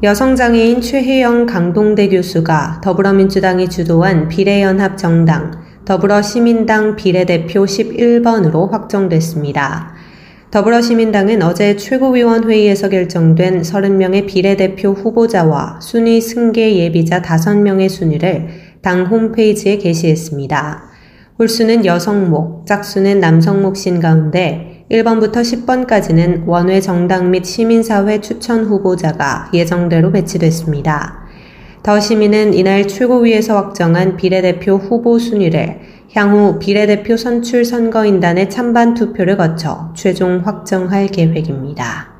여성장애인 최혜영 강동대 교수가 더불어민주당이 주도한 비례연합 정당 더불어시민당 비례대표 11번으로 확정됐습니다. 더불어시민당은 어제 최고위원 회의에서 결정된 30명의 비례대표 후보자와 순위 승계 예비자 5명의 순위를 당 홈페이지에 게시했습니다. 홀수는 여성목, 짝수는 남성목 신 가운데 1번부터 10번까지는 원외 정당 및 시민사회 추천 후보자가 예정대로 배치됐습니다. 더 시민은 이날 최고위에서 확정한 비례대표 후보 순위를 향후 비례대표 선출 선거인단의 찬반 투표를 거쳐 최종 확정할 계획입니다.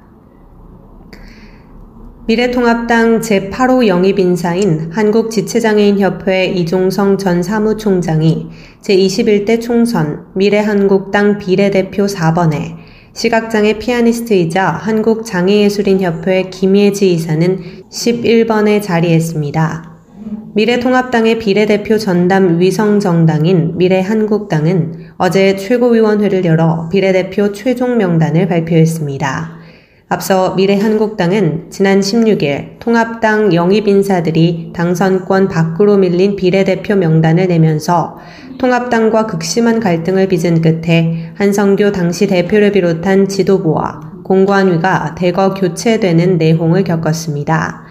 미래통합당 제8호 영입인사인 한국지체장애인협회 이종성 전 사무총장이 제21대 총선 미래한국당 비례대표 4번에 시각장애 피아니스트이자 한국장애예술인협회 김예지 이사는 11번에 자리했습니다. 미래통합당의 비례대표 전담 위성정당인 미래한국당은 어제 최고위원회를 열어 비례대표 최종 명단을 발표했습니다. 앞서 미래한국당은 지난 16일 통합당 영입 인사들이 당선권 밖으로 밀린 비례대표 명단을 내면서 통합당과 극심한 갈등을 빚은 끝에 한성교 당시 대표를 비롯한 지도부와 공관위가 대거 교체되는 내홍을 겪었습니다.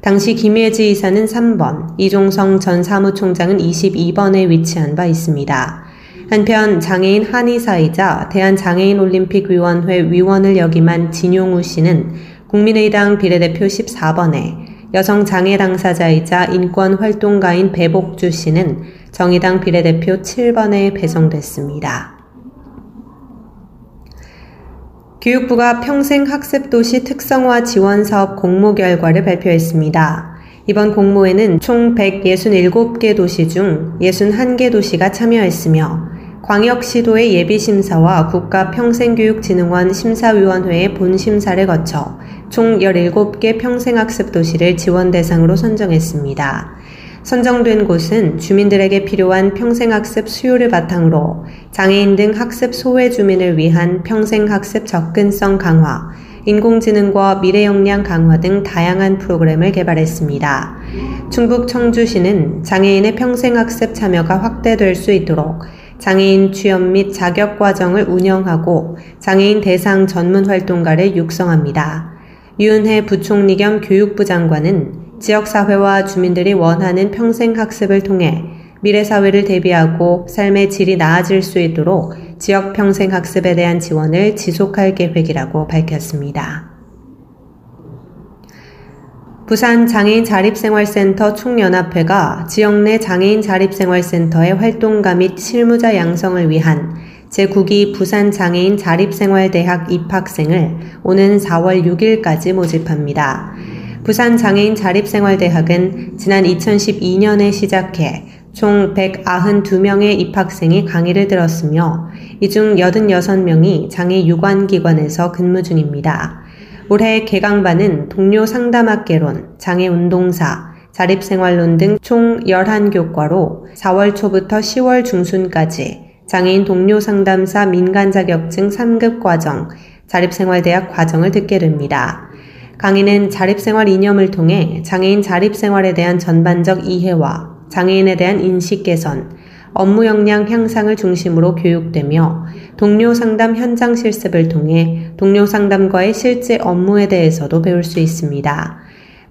당시 김예지 이사는 3번, 이종성 전 사무총장은 22번에 위치한 바 있습니다. 한편 장애인 한의사이자 대한장애인올림픽위원회 위원을 역임한 진용우 씨는 국민의당 비례대표 14번에 여성 장애 당사자이자 인권 활동가인 배복주 씨는 정의당 비례대표 7번에 배정됐습니다. 교육부가 평생 학습 도시 특성화 지원 사업 공모 결과를 발표했습니다. 이번 공모에는 총 167개 도시 중 61개 도시가 참여했으며 광역시도의 예비심사와 국가평생교육진흥원 심사위원회의 본심사를 거쳐 총 17개 평생학습 도시를 지원 대상으로 선정했습니다. 선정된 곳은 주민들에게 필요한 평생학습 수요를 바탕으로 장애인 등 학습 소외 주민을 위한 평생학습 접근성 강화, 인공지능과 미래 역량 강화 등 다양한 프로그램을 개발했습니다. 충북 청주시는 장애인의 평생학습 참여가 확대될 수 있도록 장애인 취업 및 자격 과정을 운영하고 장애인 대상 전문 활동가를 육성합니다. 유은혜 부총리 겸 교육부 장관은 지역사회와 주민들이 원하는 평생학습을 통해 미래사회를 대비하고 삶의 질이 나아질 수 있도록 지역 평생학습에 대한 지원을 지속할 계획이라고 밝혔습니다. 부산 장애인 자립생활센터 총연합회가 지역 내 장애인 자립생활센터의 활동가 및 실무자 양성을 위한 제9기 부산 장애인 자립생활대학 입학생을 오는 4월 6일까지 모집합니다. 부산 장애인 자립생활대학은 지난 2012년에 시작해 총 192명의 입학생이 강의를 들었으며 이 중 86명이 장애 유관기관에서 근무 중입니다. 올해 개강반은 동료 상담학개론, 장애운동사, 자립생활론 등 총 11교과로 4월 초부터 10월 중순까지 장애인 동료 상담사 민간 자격증 3급 과정, 자립생활대학 과정을 듣게 됩니다. 강의는 자립생활 이념을 통해 장애인 자립생활에 대한 전반적 이해와 장애인에 대한 인식 개선, 업무 역량 향상을 중심으로 교육되며 동료 상담 현장 실습을 통해 동료 상담과의 실제 업무에 대해서도 배울 수 있습니다.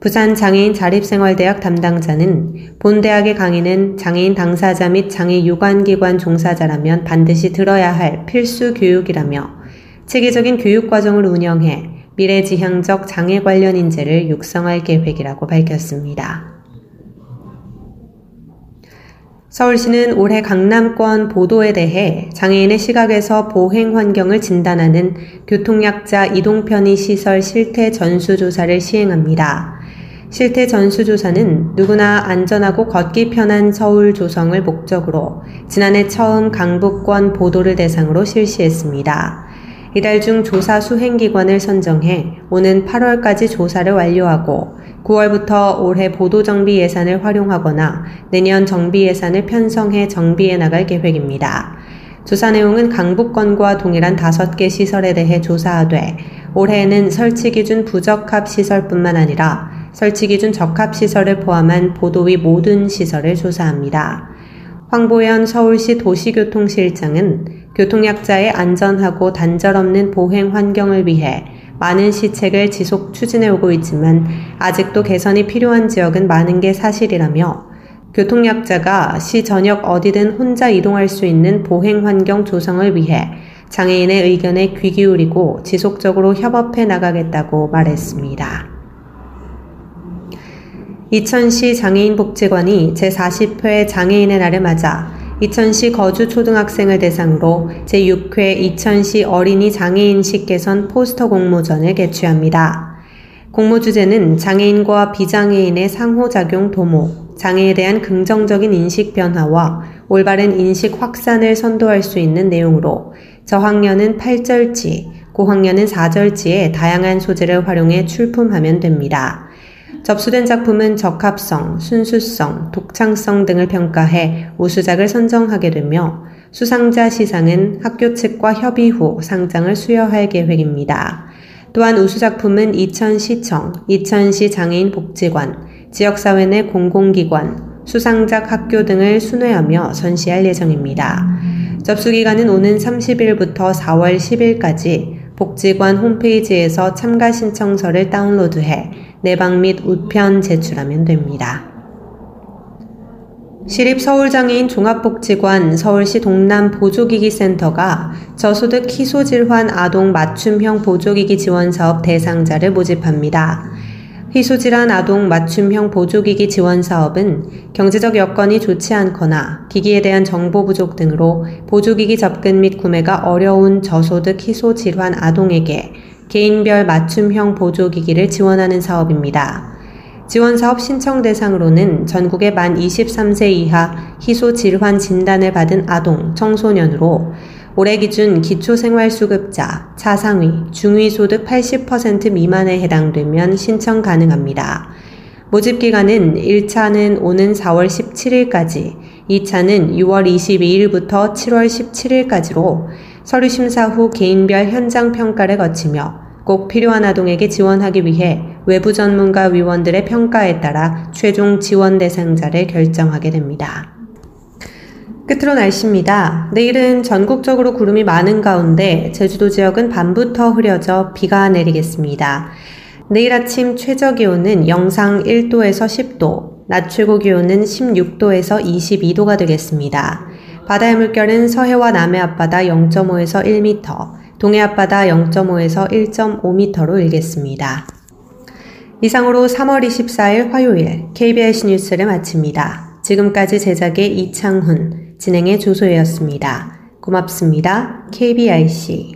부산 장애인 자립생활대학 담당자는 본 대학의 강의는 장애인 당사자 및 장애 유관기관 종사자라면 반드시 들어야 할 필수 교육이라며 체계적인 교육 과정을 운영해 미래지향적 장애 관련 인재를 육성할 계획이라고 밝혔습니다. 서울시는 올해 강남권 보도에 대해 장애인의 시각에서 보행 환경을 진단하는 교통약자 이동편의 시설 실태 전수조사를 시행합니다. 실태 전수조사는 누구나 안전하고 걷기 편한 서울 조성을 목적으로 지난해 처음 강북권 보도를 대상으로 실시했습니다. 이달 중 조사 수행기관을 선정해 오는 8월까지 조사를 완료하고 9월부터 올해 보도정비 예산을 활용하거나 내년 정비 예산을 편성해 정비해 나갈 계획입니다. 조사 내용은 강북권과 동일한 5개 시설에 대해 조사하되 올해에는 설치 기준 부적합 시설뿐만 아니라 설치 기준 적합 시설을 포함한 보도위 모든 시설을 조사합니다. 황보현 서울시 도시교통실장은 교통약자의 안전하고 단절 없는 보행 환경을 위해 많은 시책을 지속 추진해 오고 있지만 아직도 개선이 필요한 지역은 많은 게 사실이라며 교통약자가 시 전역 어디든 혼자 이동할 수 있는 보행 환경 조성을 위해 장애인의 의견에 귀 기울이고 지속적으로 협업해 나가겠다고 말했습니다. 이천시 장애인복지관이 제40회 장애인의 날을 맞아 이천시 거주 초등학생을 대상으로 제6회 이천시 어린이 장애인식 개선 포스터 공모전을 개최합니다. 공모 주제는 장애인과 비장애인의 상호작용 도모, 장애에 대한 긍정적인 인식 변화와 올바른 인식 확산을 선도할 수 있는 내용으로 저학년은 8절지, 고학년은 4절지의 다양한 소재를 활용해 출품하면 됩니다. 접수된 작품은 적합성, 순수성, 독창성 등을 평가해 우수작을 선정하게 되며 수상자 시상은 학교 측과 협의 후 상장을 수여할 계획입니다. 또한 우수작품은 이천시청, 이천시 장애인 복지관, 지역사회 내 공공기관, 수상작 학교 등을 순회하며 전시할 예정입니다. 접수기간은 오는 30일부터 4월 10일까지 복지관 홈페이지에서 참가 신청서를 다운로드해 내방 및 우편 제출하면 됩니다. 시립서울장애인 종합복지관 서울시 동남 보조기기센터가 저소득 희소질환 아동 맞춤형 보조기기 지원 사업 대상자를 모집합니다. 희소질환 아동 맞춤형 보조기기 지원 사업은 경제적 여건이 좋지 않거나 기기에 대한 정보 부족 등으로 보조기기 접근 및 구매가 어려운 저소득 희소질환 아동에게 개인별 맞춤형 보조기기를 지원하는 사업입니다. 지원 사업 신청 대상으로는 전국의 만 23세 이하 희소 질환 진단을 받은 아동, 청소년으로 올해 기준 기초생활수급자, 차상위, 중위소득 80% 미만에 해당되면 신청 가능합니다. 모집 기간은 1차는 오는 4월 17일까지, 2차는 6월 22일부터 7월 17일까지로 서류 심사 후 개인별 현장 평가를 거치며 꼭 필요한 아동에게 지원하기 위해 외부 전문가 위원들의 평가에 따라 최종 지원 대상자를 결정하게 됩니다. 끝으로 날씨입니다. 내일은 전국적으로 구름이 많은 가운데 제주도 지역은 밤부터 흐려져 비가 내리겠습니다. 내일 아침 최저 기온은 영상 1도에서 10도, 낮 최고 기온은 16도에서 22도가 되겠습니다. 바다의 물결은 서해와 남해 앞바다 0.5에서 1m, 동해 앞바다 0.5에서 1.5m로 일겠습니다. 이상으로 3월 24일 화요일 KBS 뉴스를 마칩니다. 지금까지 제작의 이창훈, 진행의 조소혜였습니다. 고맙습니다. KBIC